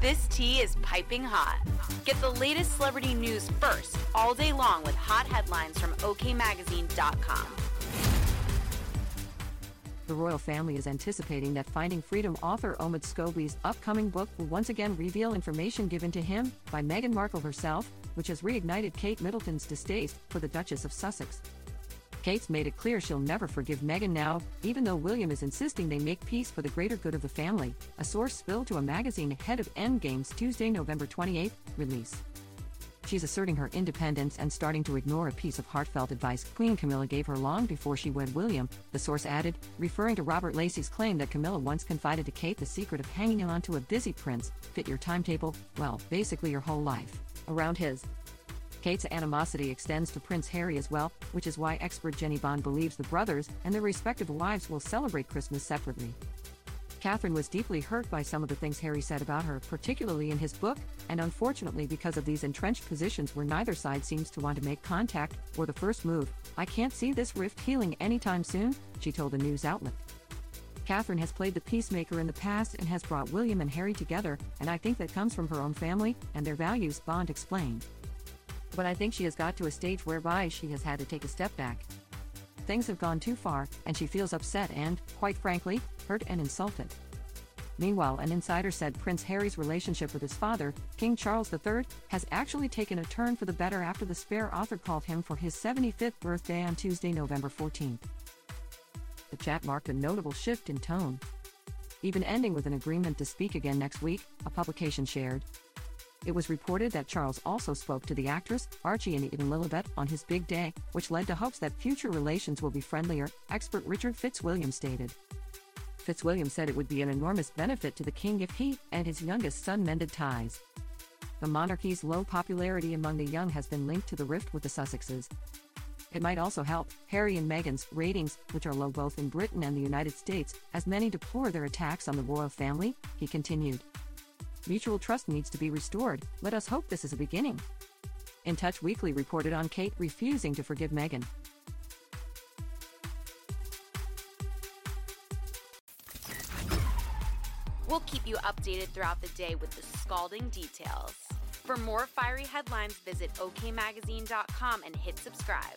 This tea is piping hot. Get the latest celebrity news first all day long with hot headlines from OKMagazine.com. The royal family is anticipating that Finding Freedom author Omid Scobie's upcoming book will once again reveal information given to him by Meghan Markle herself, which has reignited Kate Middleton's distaste for the Duchess of Sussex. Kate's made it clear she'll never forgive Meghan now, even though William is insisting they make peace for the greater good of the family, a source spilled to a magazine ahead of Endgame's Tuesday, November 28 release. She's asserting her independence and starting to ignore a piece of heartfelt advice Queen Camilla gave her long before she wed William, the source added, referring to Robert Lacey's claim that Camilla once confided to Kate the secret of hanging on to a busy prince, fit your timetable, well, basically your whole life, around his. Kate's animosity extends to Prince Harry as well, which is why expert Jennie Bond believes the brothers and their respective wives will celebrate Christmas separately. Catherine was deeply hurt by some of the things Harry said about her, particularly in his book, and unfortunately, because of these entrenched positions where neither side seems to want to make contact or the first move, I can't see this rift healing anytime soon, she told a news outlet. Catherine has played the peacemaker in the past and has brought William and Harry together, and I think that comes from her own family and their values, Bond explained but I think she has got to a stage whereby she has had to take a step back. Things have gone too far, and she feels upset and, quite frankly, hurt and insulted. Meanwhile, an insider said Prince Harry's relationship with his father, King Charles III, has actually taken a turn for the better after the Spare author called him for his 75th birthday on Tuesday, November 14th. The chat marked a notable shift in tone. Even ending with an agreement to speak again next week, a publication shared. It was reported that Charles also spoke to the actress, Archie and even Lilibet, on his big day, which led to hopes that future relations will be friendlier, expert Richard Fitzwilliam stated. Fitzwilliam said it would be an enormous benefit to the king if he and his youngest son mended ties. The monarchy's low popularity among the young has been linked to the rift with the Sussexes. It might also help Harry and Meghan's ratings, which are low both in Britain and the United States, as many deplore their attacks on the royal family, he continued. Mutual trust needs to be restored. Let us hope this is a beginning. In Touch Weekly reported on Kate refusing to forgive Meghan. We'll keep you updated throughout the day with the scalding details. For more fiery headlines, visit okmagazine.com and hit subscribe.